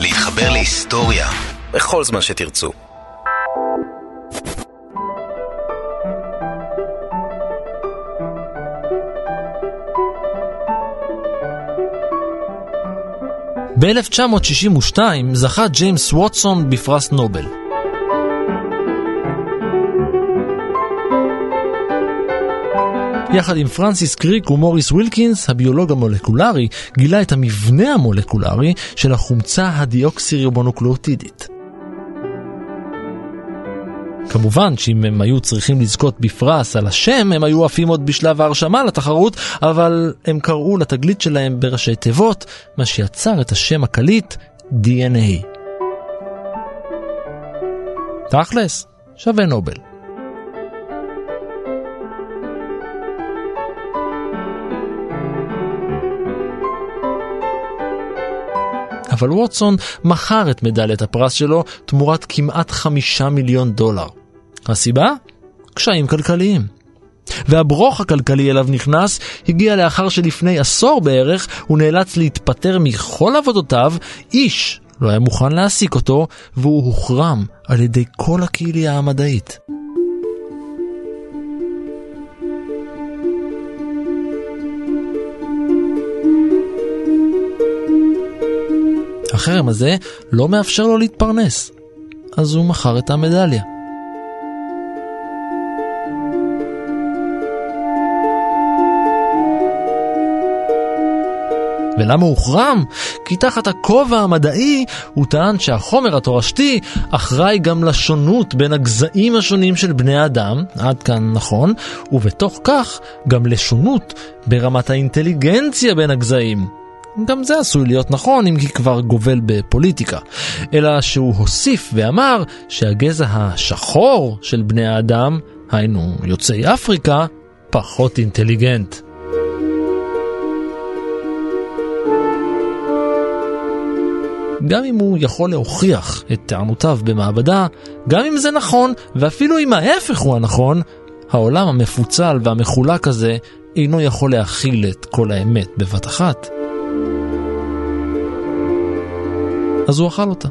להתחבר להיסטוריה בכל זמן שתרצו. ב-1962 זכה ג'יימס ווטסון בפרס נובל. יחד עם פרנסיס קריק ומוריס ווילקינס, הביולוג המולקולרי גילה את המבנה המולקולרי של החומצה הדיאוקסיריבונוקלאוטידית. כמובן שאם הם היו צריכים לזכות בפרס על השם, הם היו עפים עוד בשלב ההרשמה לתחרות, אבל הם קראו לתגלית שלהם בראשי תיבות, מה שיצר את השם הקליט DNA. תכלס, שווה נובל. אבל ווטסון מכר את מדליית הפרס שלו תמורת כמעט חמישה מיליון דולר. הסיבה? קשיים כלכליים. והברוך הכלכלי אליו נכנס הגיע לאחר שלפני עשור בערך הוא נאלץ להתפטר מכל עבודותיו, איש לא היה מוכן להעסיק אותו, והוא הוחרם על ידי כל הקהילייה המדעית. החרם הזה לא מאפשר לו להתפרנס, אז הוא מכר את המדליה. ולמה הוחרם? כי תחת הכובע המדעי הוא טען שהחומר התורשתי אחראי גם לשונות בין הגזעים השונים של בני האדם, עד כאן נכון, ובתוך כך גם לשונות ברמת האינטליגנציה בין הגזעים. גם זה עשוי להיות נכון אם כי כבר גובל בפוליטיקה. אלא שהוא הוסיף ואמר שהגזע השחור של בני האדם, היינו יוצאי אפריקה, פחות אינטליגנט. גם אם הוא יכול להוכיח את טענותיו במעבדה, גם אם זה נכון, ואפילו אם ההפך הוא הנכון, העולם המפוצל והמחולק הזה אינו יכול להכיל את כל האמת בבת אחת. אז הוא אכל אותה.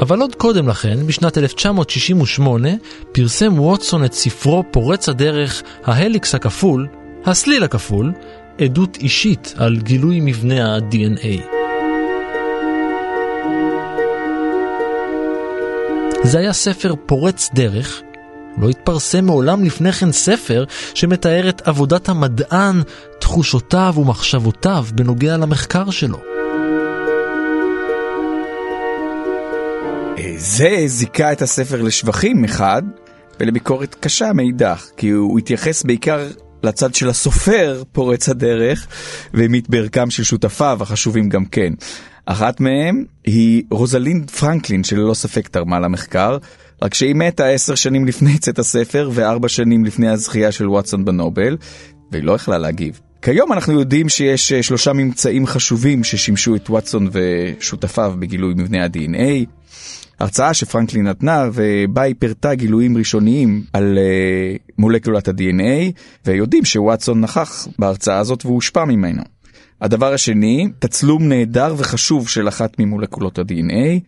אבל עוד קודם לכן, בשנת 1968, פרסם ווטסון את ספרו פורץ הדרך, ההליקס הכפול, הסליל הכפול, עדות אישית על גילוי מבנה ה-DNA. זה היה ספר פורץ דרך, לא התפרסם מעולם לפני כן ספר שמתאר את עבודת המדען, תחושותיו ומחשבותיו בנוגע למחקר שלו. זה זיכה את הספר לשבחים מחד, ולביקורת קשה מאידך, כי הוא התייחס בעיקר לצד של הסופר פורץ הדרך, והעמיד בערכם של שותפיו החשובים גם כן. אחת מהם היא רוזלין פרנקלין, שללא ספק תרמה למחקר, רק שהיא מתה עשר שנים לפני צאת הספר וארבע שנים לפני הזכייה של וואטסון בנובל, והיא לא יכלה להגיב. כיום אנחנו יודעים שיש אה, שלושה ממצאים חשובים ששימשו את וואטסון ושותפיו בגילוי מבנה ה-DNA. הרצאה שפרנקלין נתנה ובה היא פירטה גילויים ראשוניים על uh, מולקולת ה-DNA ויודעים שוואטסון נכח בהרצאה הזאת והוא הושפע ממנו. הדבר השני, תצלום נהדר וחשוב של אחת ממולקולות ה-DNA.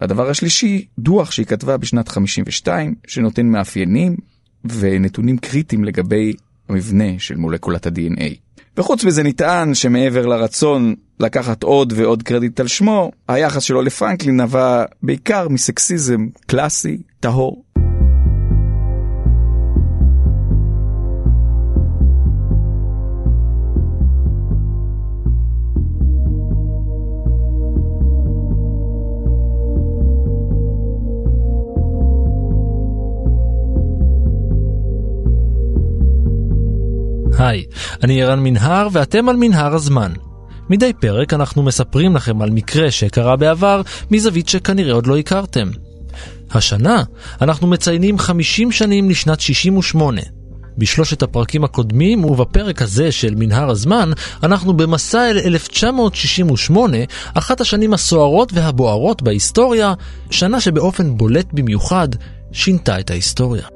הדבר השלישי, דוח שהיא כתבה בשנת 52 שנותן מאפיינים ונתונים קריטיים לגבי המבנה של מולקולת ה-DNA. וחוץ מזה נטען שמעבר לרצון לקחת עוד ועוד קרדיט על שמו, היחס שלו לפרנקלין נבע בעיקר מסקסיזם קלאסי, טהור. היי, אני ערן מנהר ואתם על מנהר הזמן. מדי פרק אנחנו מספרים לכם על מקרה שקרה בעבר מזווית שכנראה עוד לא הכרתם. השנה אנחנו מציינים 50 שנים לשנת 68. בשלושת הפרקים הקודמים ובפרק הזה של מנהר הזמן, אנחנו במסע אל 1968, אחת השנים הסוערות והבוערות בהיסטוריה, שנה שבאופן בולט במיוחד שינתה את ההיסטוריה.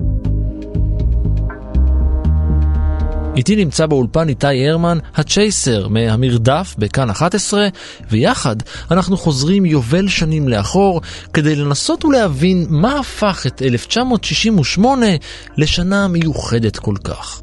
איתי נמצא באולפן איתי הרמן, הצ'ייסר מהמרדף בכאן 11, ויחד אנחנו חוזרים יובל שנים לאחור כדי לנסות ולהבין מה הפך את 1968 לשנה מיוחדת כל כך.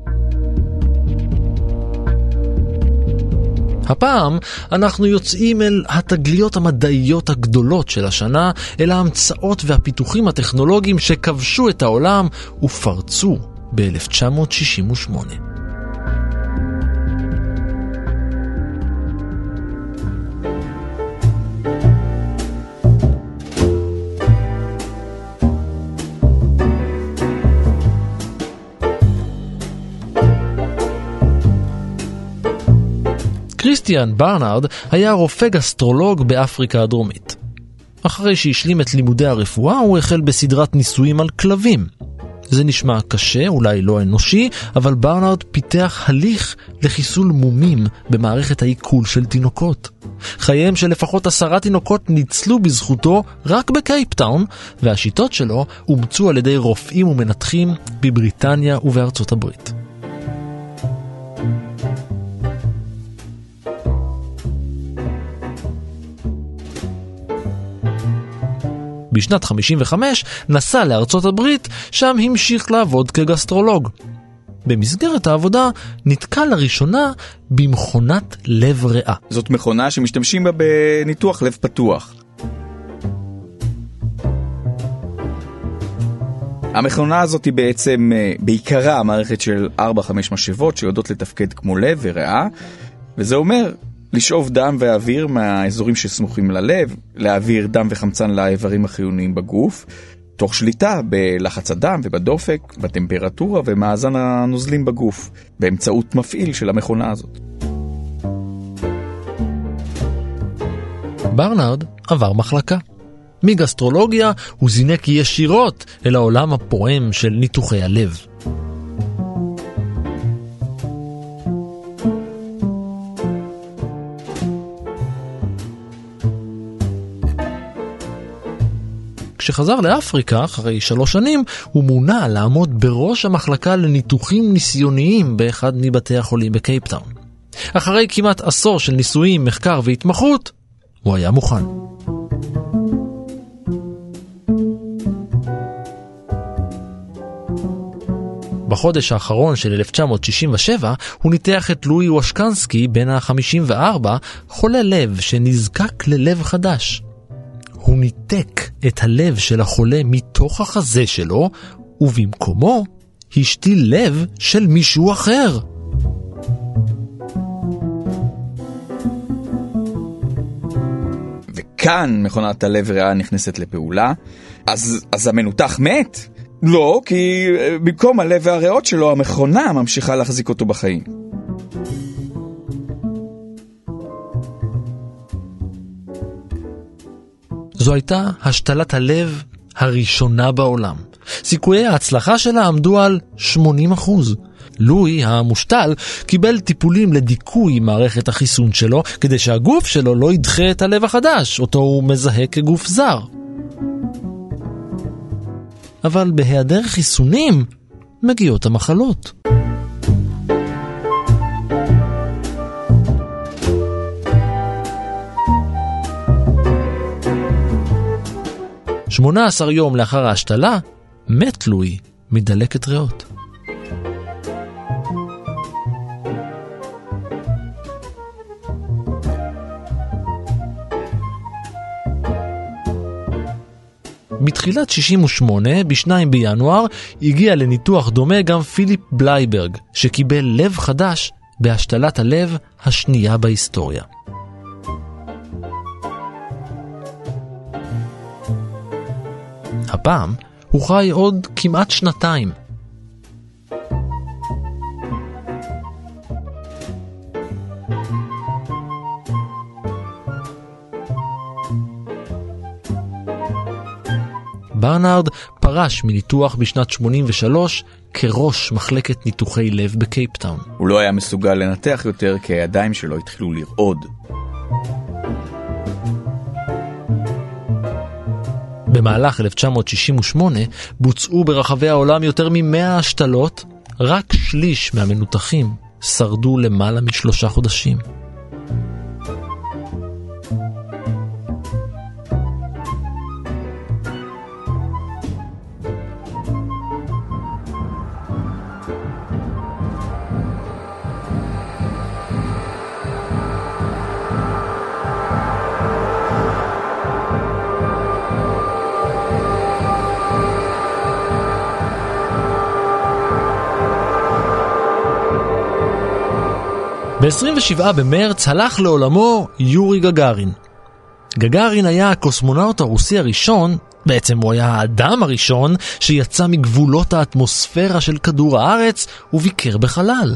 הפעם אנחנו יוצאים אל התגליות המדעיות הגדולות של השנה, אל ההמצאות והפיתוחים הטכנולוגיים שכבשו את העולם ופרצו ב-1968. כריסטיאן ברנארד היה רופא גסטרולוג באפריקה הדרומית. אחרי שהשלים את לימודי הרפואה הוא החל בסדרת ניסויים על כלבים. זה נשמע קשה, אולי לא אנושי, אבל ברנארד פיתח הליך לחיסול מומים במערכת העיכול של תינוקות. חייהם של לפחות עשרה תינוקות ניצלו בזכותו רק בקייפטאון, והשיטות שלו אומצו על ידי רופאים ומנתחים בבריטניה ובארצות הברית. בשנת 55 נסע לארצות הברית, שם המשיך לעבוד כגסטרולוג. במסגרת העבודה נתקע לראשונה במכונת לב ריאה. זאת מכונה שמשתמשים בה בניתוח לב פתוח. המכונה הזאת היא בעצם אה, בעיקרה מערכת של 4-5 משאבות שיודעות לתפקד כמו לב וריאה, וזה אומר לשאוב דם ואוויר מהאזורים שסמוכים ללב, להעביר דם וחמצן לאיברים החיוניים בגוף, תוך שליטה בלחץ הדם ובדופק, בטמפרטורה ומאזן הנוזלים בגוף, באמצעות מפעיל של המכונה הזאת. ברנרד עבר מחלקה. מגסטרולוגיה הוא זינק ישירות אל העולם הפועם של ניתוחי הלב. כשחזר לאפריקה, אחרי שלוש שנים, הוא מונה לעמוד בראש המחלקה לניתוחים ניסיוניים באחד מבתי החולים בקייפטאון. אחרי כמעט עשור של ניסויים, מחקר והתמחות, הוא היה מוכן. בחודש האחרון של 1967 הוא ניתח את לואי וושקנסקי בן ה-54, חולה לב שנזקק ללב חדש. הוא ניתק את הלב של החולה מתוך החזה שלו, ובמקומו השתיל לב של מישהו אחר. וכאן מכונת הלב ריאה נכנסת לפעולה, אז, אז המנותח מת? לא, כי אה, במקום הלב והריאות שלו, המכונה ממשיכה להחזיק אותו בחיים. זו הייתה השתלת הלב הראשונה בעולם. סיכויי ההצלחה שלה עמדו על 80%. לואי המושתל קיבל טיפולים לדיכוי מערכת החיסון שלו כדי שהגוף שלו לא ידחה את הלב החדש, אותו הוא מזהה כגוף זר. אבל בהיעדר חיסונים מגיעות המחלות. 18 יום לאחר ההשתלה, מת לואי מדלקת ריאות. בתחילת 68, ב-2 בינואר, הגיע לניתוח דומה גם פיליפ בלייברג, שקיבל לב חדש בהשתלת הלב השנייה בהיסטוריה. הפעם הוא חי עוד כמעט שנתיים. ברנארד פרש מניתוח בשנת 83 כראש מחלקת ניתוחי לב בקייפטאון. הוא לא היה מסוגל לנתח יותר כי הידיים שלו התחילו לרעוד. במהלך 1968 בוצעו ברחבי העולם יותר מ-100 השתלות, רק שליש מהמנותחים שרדו למעלה משלושה חודשים. ב-27 במרץ הלך לעולמו יורי גגארין. גגארין היה הקוסמונאוט הרוסי הראשון, בעצם הוא היה האדם הראשון, שיצא מגבולות האטמוספירה של כדור הארץ וביקר בחלל.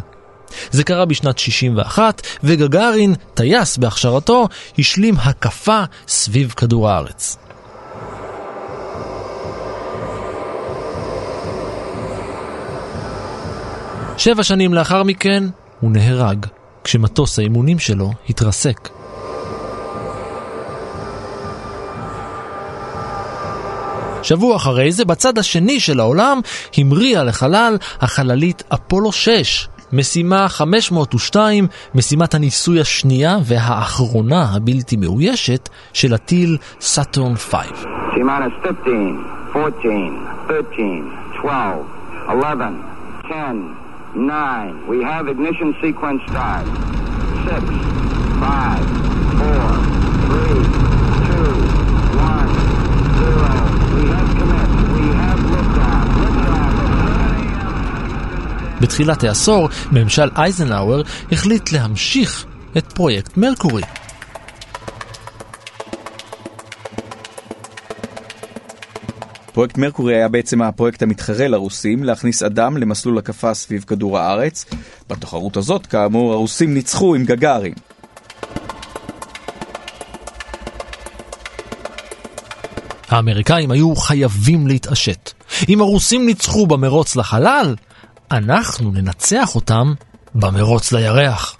זה קרה בשנת 61, וגגארין, טייס בהכשרתו, השלים הקפה סביב כדור הארץ. שבע שנים לאחר מכן, הוא נהרג. כשמטוס האימונים שלו התרסק. שבוע אחרי זה, בצד השני של העולם, המריאה לחלל החללית אפולו 6, משימה 502, משימת הניסוי השנייה והאחרונה הבלתי מאוישת של הטיל סאטורן 5. 15, 14, 13, 12, 11, 10, nine. We have ignition sequence start. Six, five, four, three, two, one, zero. We have commit. We have liftoff. Liftoff. בתחילת העשור, ממשל אייזנהאואר החליט להמשיך את פרויקט מרקורי. פרויקט מרקורי היה בעצם הפרויקט המתחרה לרוסים להכניס אדם למסלול הקפה סביב כדור הארץ. בתחרות הזאת, כאמור, הרוסים ניצחו עם גגארין. האמריקאים היו חייבים להתעשת. אם הרוסים ניצחו במרוץ לחלל, אנחנו ננצח אותם במרוץ לירח.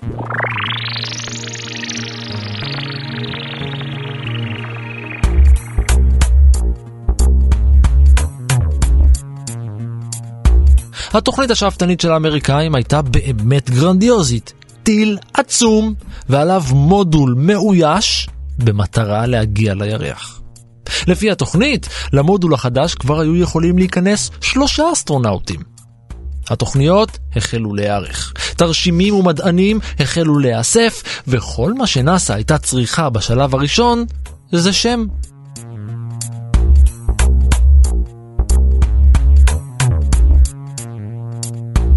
התוכנית השאפתנית של האמריקאים הייתה באמת גרנדיוזית. טיל עצום, ועליו מודול מאויש, במטרה להגיע לירח. לפי התוכנית, למודול החדש כבר היו יכולים להיכנס שלושה אסטרונאוטים. התוכניות החלו להיערך, תרשימים ומדענים החלו להיאסף, וכל מה שנאס"א הייתה צריכה בשלב הראשון זה שם.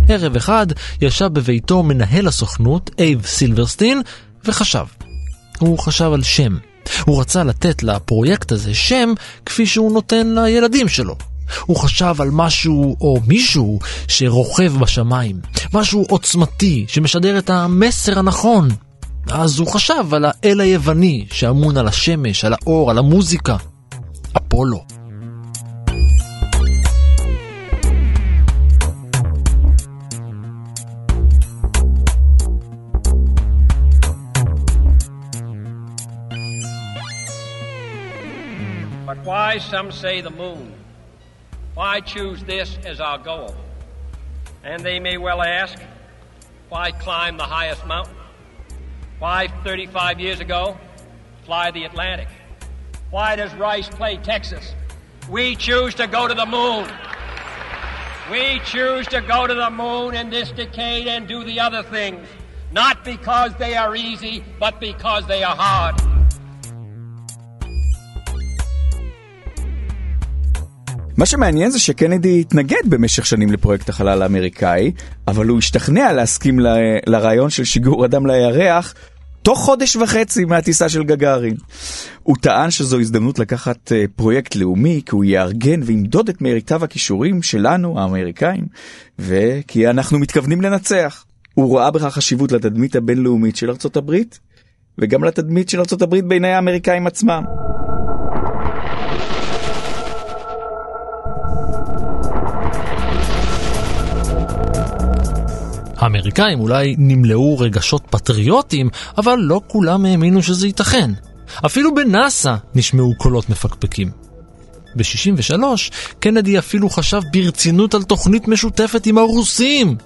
ערב אחד ישב בביתו מנהל הסוכנות, אייב סילברסטין, וחשב. הוא חשב על שם. הוא רצה לתת לפרויקט הזה שם כפי שהוא נותן לילדים שלו. הוא חשב על משהו או מישהו שרוכב בשמיים, משהו עוצמתי שמשדר את המסר הנכון. אז הוא חשב על האל היווני שאמון על השמש, על האור, על המוזיקה. אפולו. Why, some say the moon. Why choose this as our goal? And they may well ask, why climb the highest mountain? Why, 35 years ago, fly the Atlantic? Why does Rice play Texas? We choose to go to the moon. We choose to go to the moon in this decade and do the other things, not because they are easy, but because they are hard. מה שמעניין זה שקנדי התנגד במשך שנים לפרויקט החלל האמריקאי, אבל הוא השתכנע להסכים ל... לרעיון של שיגור אדם לירח תוך חודש וחצי מהטיסה של גגארין. הוא טען שזו הזדמנות לקחת אה, פרויקט לאומי, כי הוא יארגן וימדוד את מיטב הכישורים שלנו, האמריקאים, וכי אנחנו מתכוונים לנצח. הוא ראה בכך חשיבות לתדמית הבינלאומית של ארצות הברית, וגם לתדמית של ארצות הברית בעיני האמריקאים עצמם. האמריקאים אולי נמלאו רגשות פטריוטיים, אבל לא כולם האמינו שזה ייתכן. אפילו בנאסא נשמעו קולות מפקפקים. ב-63, קנדי אפילו חשב ברצינות על תוכנית משותפת עם הרוסים.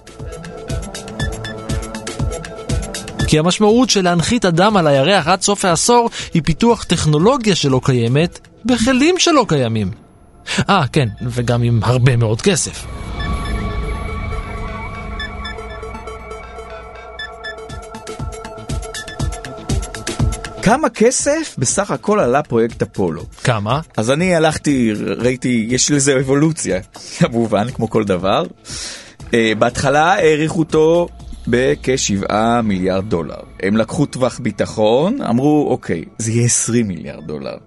כי המשמעות של להנחית אדם על הירח עד סוף העשור היא פיתוח טכנולוגיה שלא קיימת בכלים שלא קיימים. אה, כן, וגם עם הרבה מאוד כסף. כמה כסף בסך הכל עלה פרויקט אפולו? כמה? אז אני הלכתי, ראיתי, יש לזה אבולוציה, כמובן, כמו כל דבר. Uh, בהתחלה העריכו אותו בכ-7 מיליארד דולר. הם לקחו טווח ביטחון, אמרו, אוקיי, זה יהיה 20 מיליארד דולר.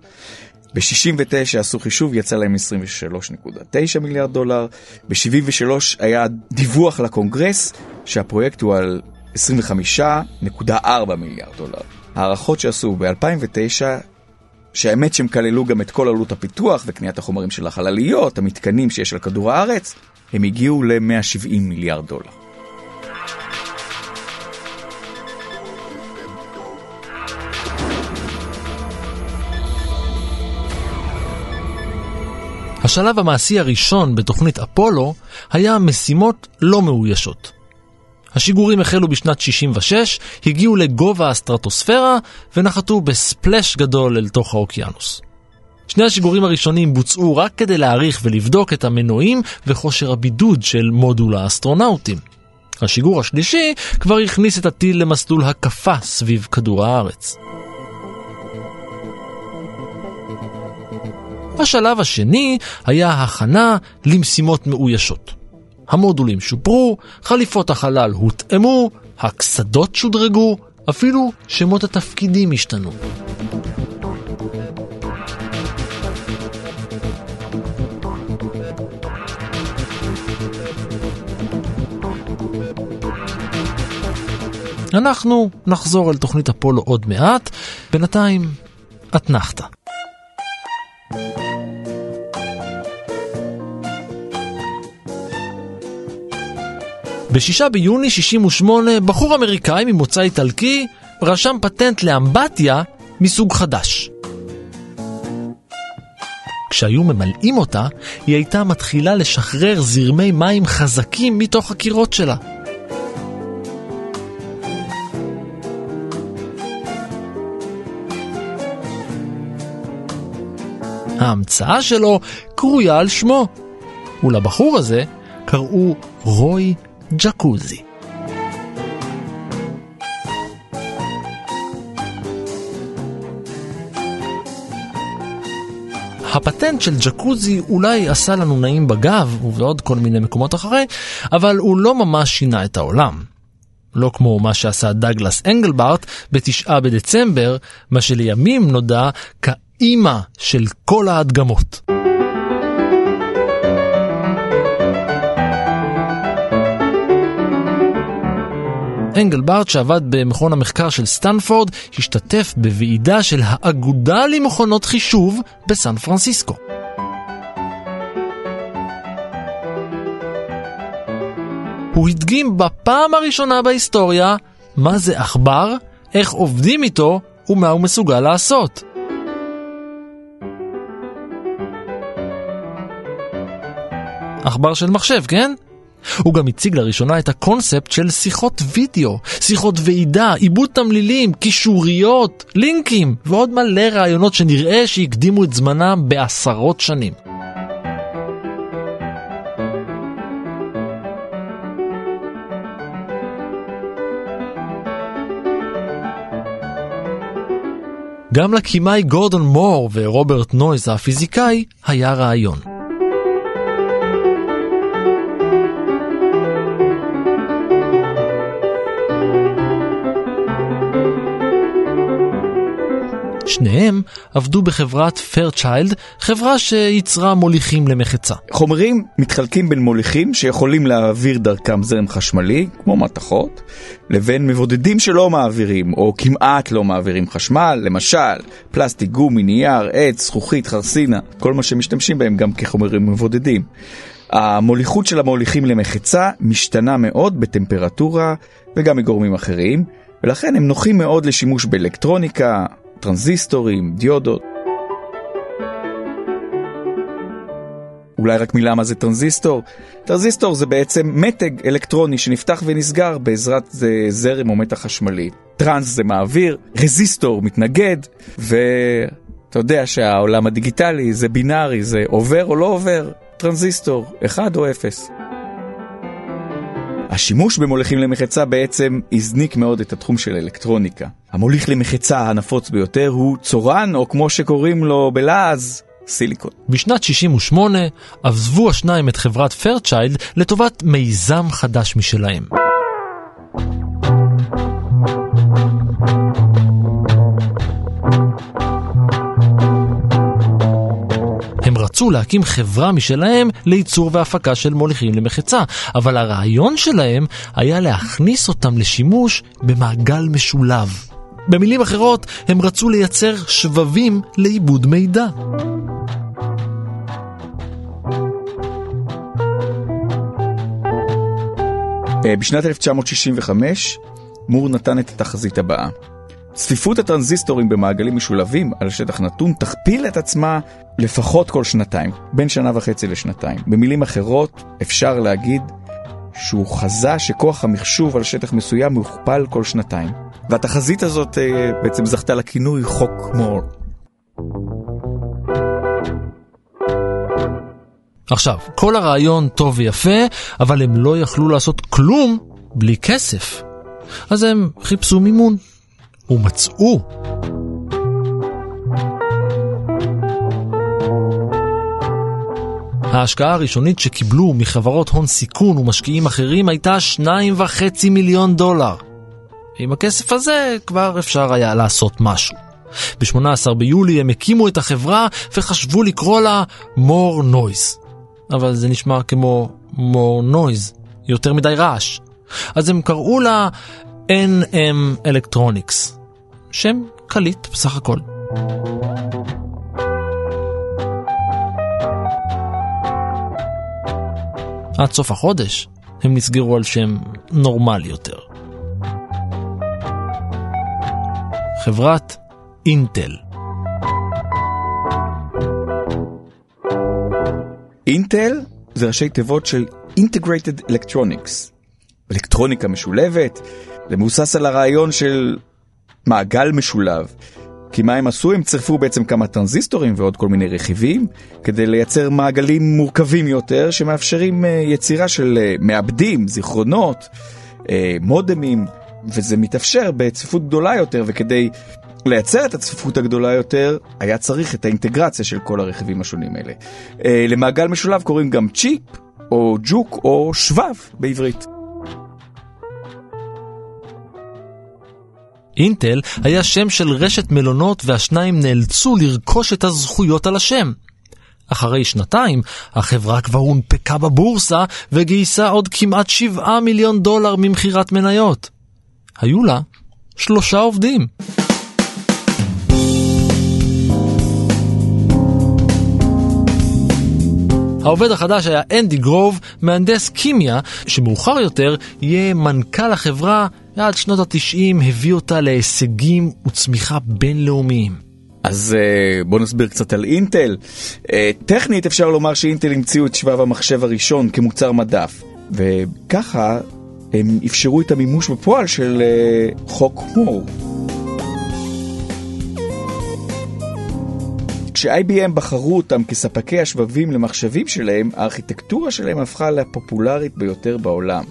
ב-69 עשו חישוב, יצא להם 23.9 מיליארד דולר. ב-73 היה דיווח לקונגרס שהפרויקט הוא על 25.4 מיליארד דולר. הערכות שעשו ב-2009, שהאמת שהם כללו גם את כל עלות הפיתוח וקניית החומרים של החלליות, המתקנים שיש על כדור הארץ, הם הגיעו ל-170 מיליארד דולר. השלב המעשי הראשון בתוכנית אפולו היה משימות לא מאוישות. השיגורים החלו בשנת 66, הגיעו לגובה הסטרטוספירה ונחתו בספלש גדול אל תוך האוקיינוס. שני השיגורים הראשונים בוצעו רק כדי להעריך ולבדוק את המנועים וכושר הבידוד של מודול האסטרונאוטים. השיגור השלישי כבר הכניס את הטיל למסלול הקפה סביב כדור הארץ. השלב השני היה הכנה למשימות מאוישות. המודולים שופרו, חליפות החלל הותאמו, הקסדות שודרגו, אפילו שמות התפקידים השתנו. אנחנו נחזור אל תוכנית אפולו עוד מעט, בינתיים אתנחתא. ב-6 ביוני 68, בחור אמריקאי ממוצא איטלקי רשם פטנט לאמבטיה מסוג חדש. כשהיו ממלאים אותה, היא הייתה מתחילה לשחרר זרמי מים חזקים מתוך הקירות שלה. ההמצאה שלו קרויה על שמו, ולבחור הזה קראו רוי ג'קוזי. הפטנט של ג'קוזי אולי עשה לנו נעים בגב ובעוד כל מיני מקומות אחרי, אבל הוא לא ממש שינה את העולם. לא כמו מה שעשה דגלס אנגלברט בתשעה בדצמבר, מה שלימים נודע כאימא של כל ההדגמות. אנגלברט שעבד במכון המחקר של סטנפורד השתתף בוועידה של האגודה למכונות חישוב בסן פרנסיסקו. הוא הדגים בפעם הראשונה בהיסטוריה מה זה עכבר, איך עובדים איתו ומה הוא מסוגל לעשות. עכבר של מחשב, כן? הוא גם הציג לראשונה את הקונספט של שיחות וידאו, שיחות ועידה, עיבוד תמלילים, קישוריות, לינקים ועוד מלא רעיונות שנראה שהקדימו את זמנם בעשרות שנים. גם לקימאי גורדון מור ורוברט נויז הפיזיקאי היה רעיון. שניהם עבדו בחברת פרצ'יילד, חברה שייצרה מוליכים למחצה. חומרים מתחלקים בין מוליכים שיכולים להעביר דרכם זרם חשמלי, כמו מתכות, לבין מבודדים שלא מעבירים, או כמעט לא מעבירים חשמל, למשל פלסטיק, גומי, נייר, עץ, זכוכית, חרסינה, כל מה שמשתמשים בהם גם כחומרים מבודדים. המוליכות של המוליכים למחצה משתנה מאוד בטמפרטורה וגם מגורמים אחרים, ולכן הם נוחים מאוד לשימוש באלקטרוניקה, טרנזיסטורים, דיודות. אולי רק מילה מה זה טרנזיסטור? טרנזיסטור זה בעצם מתג אלקטרוני שנפתח ונסגר בעזרת זרם או מתח חשמלי. trans זה מעביר, resistor מתנגד, ואתה יודע שהעולם הדיגיטלי זה בינארי, זה עובר או לא עובר, טרנזיסטור, 1 או 0. השימוש במוליכים למחצה בעצם הזניק מאוד את התחום של אלקטרוניקה. המוליך למחצה הנפוץ ביותר הוא צורן, או כמו שקוראים לו בלעז, סיליקון. בשנת 68 עזבו השניים את חברת פרצ'יילד לטובת מיזם חדש משלהם. רצו להקים חברה משלהם לייצור והפקה של מוליכים למחצה, אבל הרעיון שלהם היה להכניס אותם לשימוש במעגל משולב. במילים אחרות, הם רצו לייצר שבבים לעיבוד מידע. אה, בשנת 1965 מור נתן את התחזית הבאה. צפיפות הטרנזיסטורים במעגלים משולבים על שטח נתון תכפיל את עצמה לפחות כל שנתיים, בין שנה וחצי לשנתיים. במילים אחרות, אפשר להגיד שהוא חזה שכוח המחשוב על שטח מסוים מוכפל כל שנתיים. והתחזית הזאת אה, בעצם זכתה לכינוי חוק מור. עכשיו, כל הרעיון טוב ויפה, אבל הם לא יכלו לעשות כלום בלי כסף. אז הם חיפשו מימון. ומצאו. ההשקעה הראשונית שקיבלו מחברות הון סיכון ומשקיעים אחרים הייתה 2.5 מיליון דולר. עם הכסף הזה כבר אפשר היה לעשות משהו. ב-18 ביולי הם הקימו את החברה וחשבו לקרוא לה more noise. אבל זה נשמע כמו more noise, יותר מדי רעש. אז הם קראו לה NM Electronics. שם קליט בסך הכל. עד סוף החודש הם נסגרו על שם נורמלי יותר. חברת אינטל. אינטל זה ראשי תיבות של Integrated Electronics, אלקטרוניקה משולבת, זה מבוסס על הרעיון של מעגל משולב. כי מה הם עשו? הם צירפו בעצם כמה טרנזיסטורים ועוד כל מיני רכיבים כדי לייצר מעגלים מורכבים יותר שמאפשרים uh, יצירה של uh, מעבדים, זיכרונות, uh, מודמים, וזה מתאפשר בצפיפות גדולה יותר וכדי לייצר את הצפיפות הגדולה יותר היה צריך את האינטגרציה של כל הרכיבים השונים האלה. למעגל משולב קוראים גם צ'יפ או ג'וק או שבב בעברית. אינטל היה שם של רשת מלונות והשניים נאלצו לרכוש את הזכויות על השם. אחרי שנתיים, החברה כבר הונפקה בבורסה וגייסה עוד כמעט 7 מיליון דולר ממכירת מניות. היו לה שלושה עובדים. העובד החדש היה אנדי גרוב, מהנדס כימיה, שמאוחר יותר יהיה מנכ"ל החברה, ועד שנות התשעים הביא אותה להישגים וצמיחה בינלאומיים. אז uh, בוא נסביר קצת על אינטל. Uh, טכנית אפשר לומר שאינטל המציאו את שבב המחשב הראשון כמוצר מדף, וככה הם אפשרו את המימוש בפועל של uh, חוק מור. כש-IBM בחרו אותם כספקי השבבים למחשבים שלהם, הארכיטקטורה שלהם הפכה לפופולרית ביותר בעולם.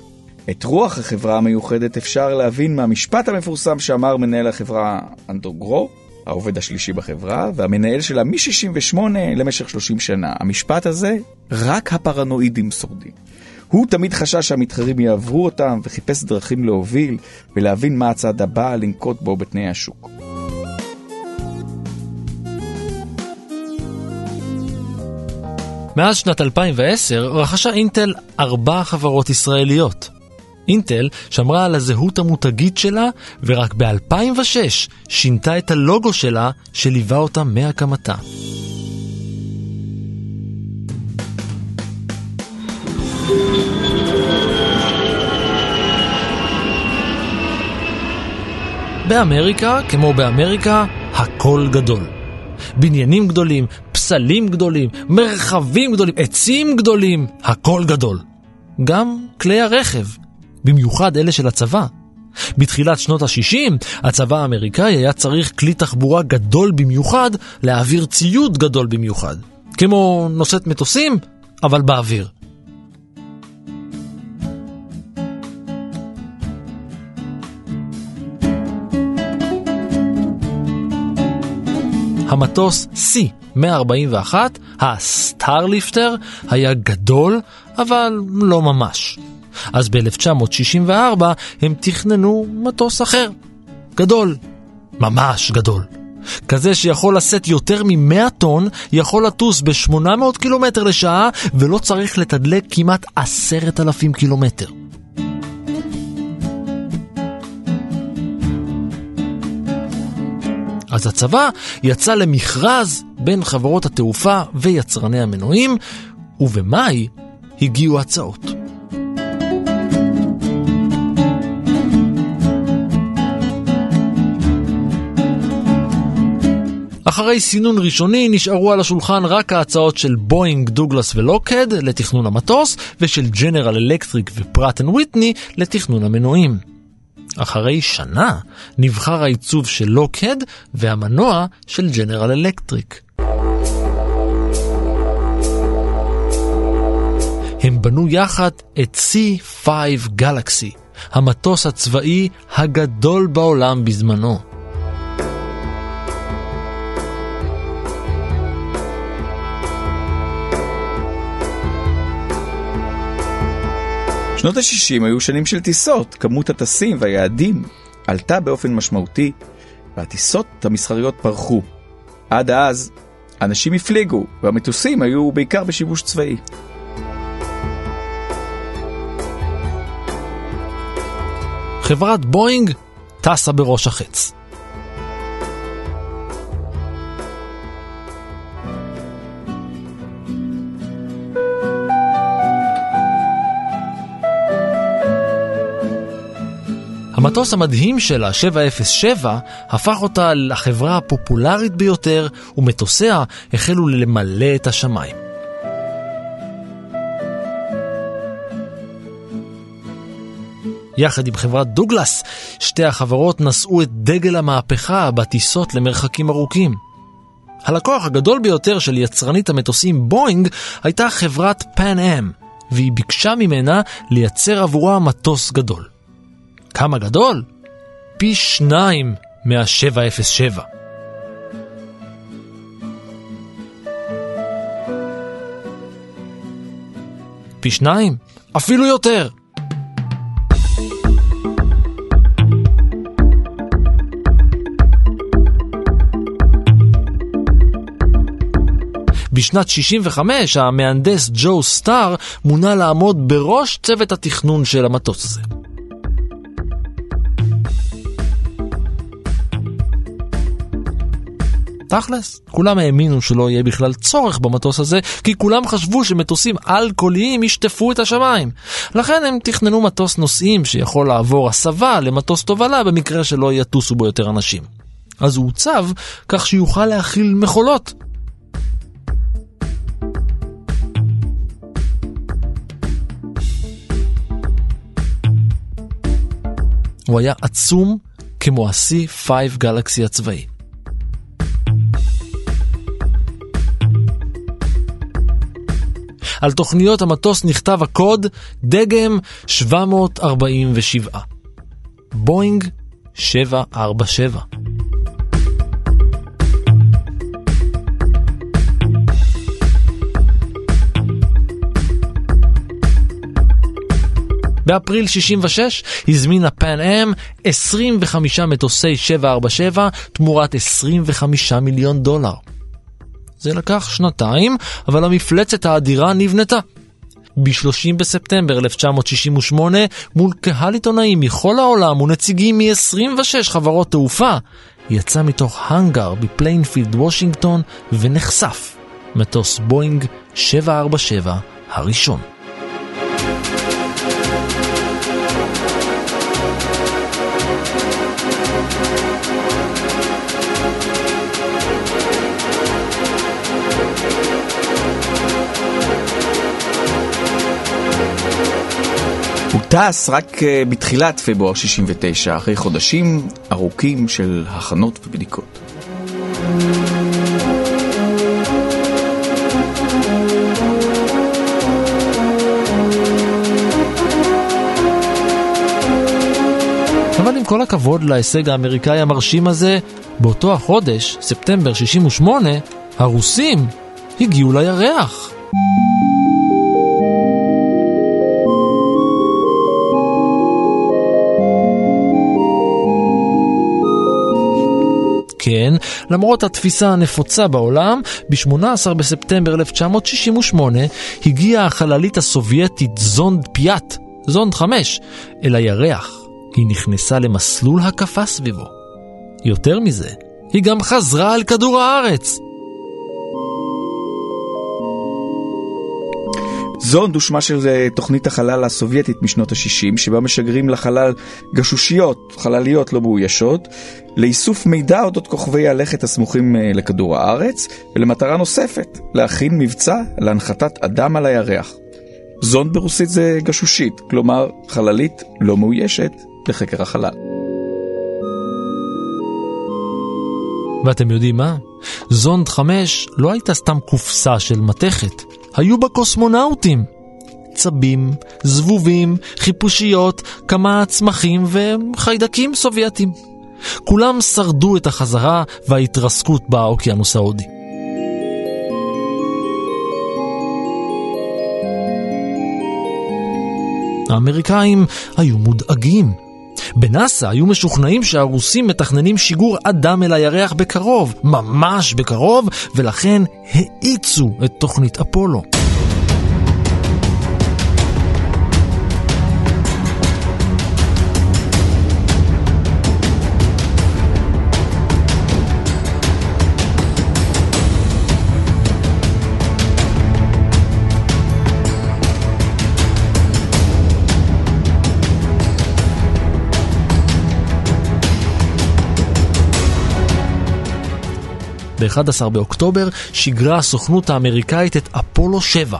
את רוח החברה המיוחדת אפשר להבין מהמשפט המפורסם שאמר מנהל החברה אנדרו גרו, העובד השלישי בחברה, והמנהל שלה מ-68 למשך 30 שנה. המשפט הזה, רק הפרנואידים שורדים. הוא תמיד חשש שהמתחרים יעברו אותם וחיפש דרכים להוביל ולהבין מה הצעד הבא לנקוט בו בתנאי השוק. מאז שנת 2010 רכשה אינטל ארבע חברות ישראליות. אינטל שמרה על הזהות המותגית שלה, ורק ב-2006 שינתה את הלוגו שלה, שליווה אותה מהקמתה. באמריקה, כמו באמריקה, הכל גדול. בניינים גדולים, ספסלים גדולים, מרחבים גדולים, עצים גדולים, הכל גדול. גם כלי הרכב, במיוחד אלה של הצבא. בתחילת שנות ה-60, הצבא האמריקאי היה צריך כלי תחבורה גדול במיוחד להעביר ציוד גדול במיוחד. כמו נושאת מטוסים, אבל באוויר. המטוס C-141, ה Starlifter, היה גדול, אבל לא ממש. אז ב-1964 הם תכננו מטוס אחר. גדול. ממש גדול. כזה שיכול לשאת יותר מ-100 טון, יכול לטוס ב-800 קילומטר לשעה, ולא צריך לתדלק כמעט עשרת אלפים קילומטר. אז הצבא יצא למכרז בין חברות התעופה ויצרני המנועים, ובמאי הגיעו הצעות. אחרי סינון ראשוני נשארו על השולחן רק ההצעות של בואינג, דוגלס ולוקהיד לתכנון המטוס, ושל ג'נרל אלקטריק ופראט אנד וויטני לתכנון המנועים. אחרי שנה נבחר העיצוב של לוקד והמנוע של ג'נרל אלקטריק. הם בנו יחד את C5 Galaxy, המטוס הצבאי הגדול בעולם בזמנו. שנות ה-60 היו שנים של טיסות, כמות הטסים והיעדים עלתה באופן משמעותי, והטיסות המסחריות פרחו. עד אז, אנשים הפליגו, והמטוסים היו בעיקר בשיבוש צבאי. חברת בואינג טסה בראש החץ. המטוס המדהים שלה, 707, הפך אותה לחברה הפופולרית ביותר, ומטוסיה החלו למלא את השמיים. יחד עם חברת דוגלס, שתי החברות נשאו את דגל המהפכה בטיסות למרחקים ארוכים. הלקוח הגדול ביותר של יצרנית המטוסים בואינג הייתה חברת פן אם, והיא ביקשה ממנה לייצר עבורה מטוס גדול. כמה גדול? פי שניים מה-707. פי שניים? אפילו יותר. בשנת 65 המהנדס ג'ו סטאר מונה לעמוד בראש צוות התכנון של המטוס הזה. תכלס, כולם האמינו שלא יהיה בכלל צורך במטוס הזה, כי כולם חשבו שמטוסים אלכוהוליים ישטפו את השמיים. לכן הם תכננו מטוס נוסעים שיכול לעבור הסבה למטוס תובלה במקרה שלא יטוסו בו יותר אנשים. אז הוא עוצב כך שיוכל להכיל מכולות. הוא היה עצום כמו ה-C5 גלקסי הצבאי. על תוכניות המטוס נכתב הקוד דגם 747. בואינג 747. באפריל 66 הזמינה פן אם 25 מטוסי 747 תמורת 25 מיליון דולר. זה לקח שנתיים, אבל המפלצת האדירה נבנתה. ב-30 בספטמבר 1968, מול קהל עיתונאים מכל העולם ונציגים מ-26 חברות תעופה, יצא מתוך האנגר בפליינפילד וושינגטון ונחשף מטוס בואינג 747 הראשון. טס רק אה, בתחילת פברואר 69, אחרי חודשים ארוכים של הכנות ובדיקות. אבל עם כל הכבוד להישג האמריקאי המרשים הזה, באותו החודש, ספטמבר 68, הרוסים הגיעו לירח. כן, למרות התפיסה הנפוצה בעולם, ב-18 בספטמבר 1968 הגיעה החללית הסובייטית זונד פיאט, זונד 5, אל הירח. היא נכנסה למסלול הקפה סביבו. יותר מזה, היא גם חזרה אל כדור הארץ. זונד הוא שמה של אה, תוכנית החלל הסובייטית משנות ה-60, שבה משגרים לחלל גשושיות, חלליות לא מאוישות, לאיסוף מידע אודות כוכבי הלכת הסמוכים אה, לכדור הארץ, ולמטרה נוספת, להכין מבצע להנחתת אדם על הירח. זונד ברוסית זה גשושית, כלומר חללית לא מאוישת לחקר החלל. ואתם יודעים מה? זונד 5 לא הייתה סתם קופסה של מתכת, היו בה קוסמונאוטים. צבים, זבובים, חיפושיות, כמה צמחים וחיידקים סובייטים. כולם שרדו את החזרה וההתרסקות באוקיינוס ההודי. האמריקאים היו מודאגים. בנאס"א היו משוכנעים שהרוסים מתכננים שיגור אדם אל הירח בקרוב, ממש בקרוב, ולכן האיצו את תוכנית אפולו. ב-11 באוקטובר שיגרה הסוכנות האמריקאית את אפולו 7,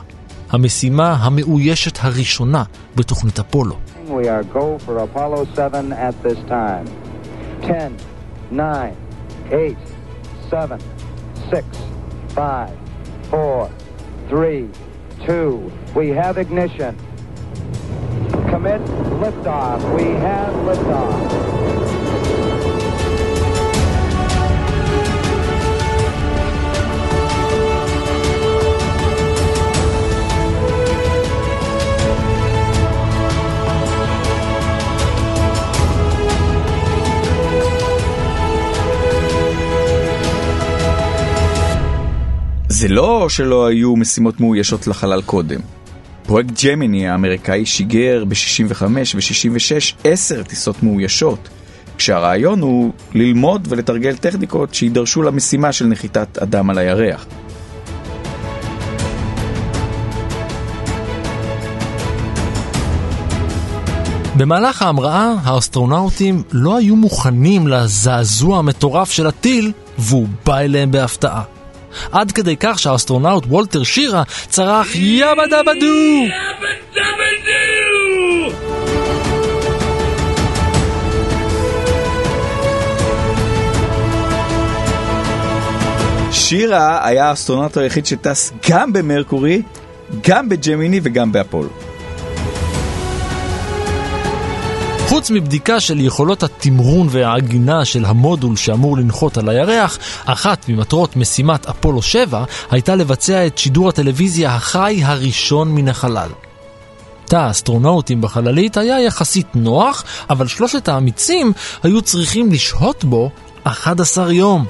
המשימה המאוישת הראשונה בתוכנית אפולו. We are go for Apollo 7 at this time. 10, 9, 8, 7, 6, 5, 4, 3, 2, we have ignition. Commit liftoff. We have liftoff. זה לא שלא היו משימות מאוישות לחלל קודם. פרויקט ג'מיני האמריקאי שיגר ב-65 ו-66 עשר טיסות מאוישות, כשהרעיון הוא ללמוד ולתרגל טכניקות שידרשו למשימה של נחיתת אדם על הירח. במהלך ההמראה, האסטרונאוטים לא היו מוכנים לזעזוע המטורף של הטיל, והוא בא אליהם בהפתעה. עד כדי כך שהאסטרונאוט וולטר שירה צרח yabba dabba doo! שירה היה האסטרונאוט היחיד שטס גם במרקורי, גם בג'מיני וגם באפולו. חוץ מבדיקה של יכולות התמרון והעגינה של המודול שאמור לנחות על הירח, אחת ממטרות משימת אפולו 7 הייתה לבצע את שידור הטלוויזיה החי הראשון מן החלל. תא האסטרונאוטים בחללית היה יחסית נוח, אבל שלושת האמיצים היו צריכים לשהות בו 11 יום.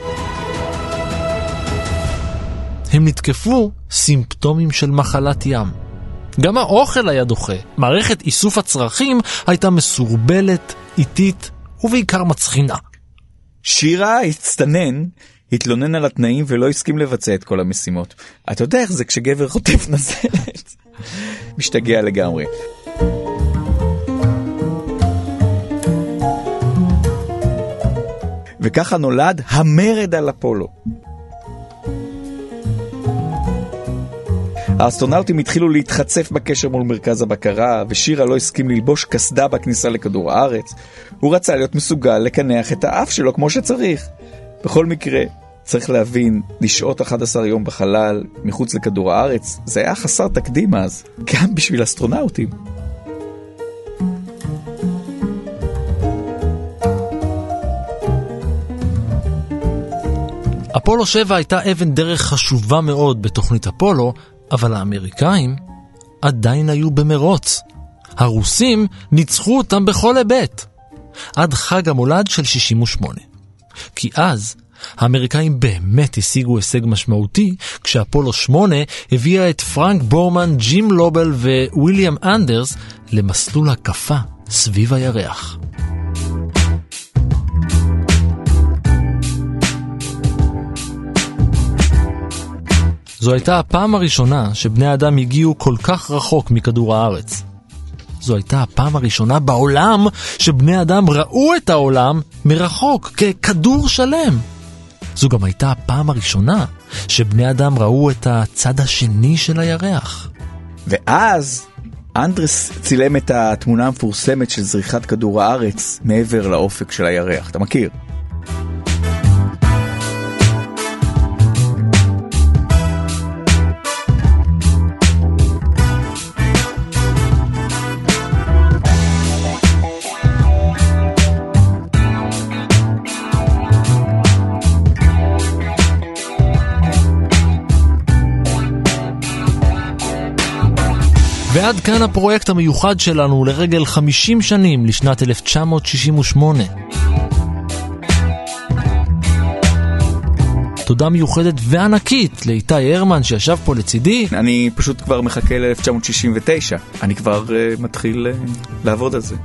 הם נתקפו סימפטומים של מחלת ים. גם האוכל היה דוחה. מערכת איסוף הצרכים הייתה מסורבלת, איטית ובעיקר מצחינה. שירה הצטנן, התלונן על התנאים ולא הסכים לבצע את כל המשימות. אתה יודע איך זה כשגבר חוטף נזלת? משתגע לגמרי. וככה נולד המרד על אפולו. האסטרונאוטים התחילו להתחצף בקשר מול מרכז הבקרה, ושירה לא הסכים ללבוש קסדה בכניסה לכדור הארץ. הוא רצה להיות מסוגל לקנח את האף שלו כמו שצריך. בכל מקרה, צריך להבין, לשהות 11 יום בחלל, מחוץ לכדור הארץ, זה היה חסר תקדים אז, גם בשביל אסטרונאוטים. אפולו 7 הייתה אבן דרך חשובה מאוד בתוכנית אפולו, אבל האמריקאים עדיין היו במרוץ. הרוסים ניצחו אותם בכל היבט. עד חג המולד של 68. כי אז האמריקאים באמת השיגו הישג משמעותי כשאפולו 8 הביאה את פרנק בורמן, ג'ים לובל וויליאם אנדרס למסלול הקפה סביב הירח. זו הייתה הפעם הראשונה שבני אדם הגיעו כל כך רחוק מכדור הארץ. זו הייתה הפעם הראשונה בעולם שבני אדם ראו את העולם מרחוק, ככדור שלם. זו גם הייתה הפעם הראשונה שבני אדם ראו את הצד השני של הירח. ואז אנדרס צילם את התמונה המפורסמת של זריחת כדור הארץ מעבר לאופק של הירח. אתה מכיר? ועד כאן הפרויקט המיוחד שלנו לרגל 50 שנים לשנת 1968. תודה מיוחדת וענקית לאיתי הרמן שישב פה לצידי. אני פשוט כבר מחכה ל-1969, אני כבר uh, מתחיל uh, לעבוד על זה.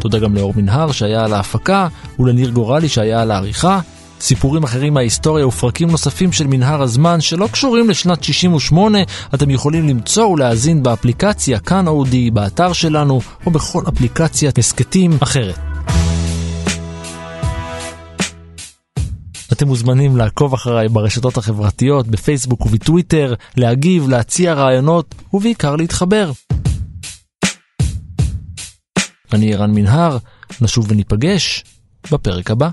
תודה גם לאור מנהר שהיה על ההפקה, ולניר גורלי שהיה על העריכה. סיפורים אחרים מההיסטוריה ופרקים נוספים של מנהר הזמן שלא קשורים לשנת 68 אתם יכולים למצוא ולהאזין באפליקציה כאן אודי, באתר שלנו או בכל אפליקציית הסכתים אחרת. אתם מוזמנים לעקוב אחריי ברשתות החברתיות, בפייסבוק ובטוויטר, להגיב, להציע רעיונות ובעיקר להתחבר. אני ערן מנהר, נשוב וניפגש בפרק הבא.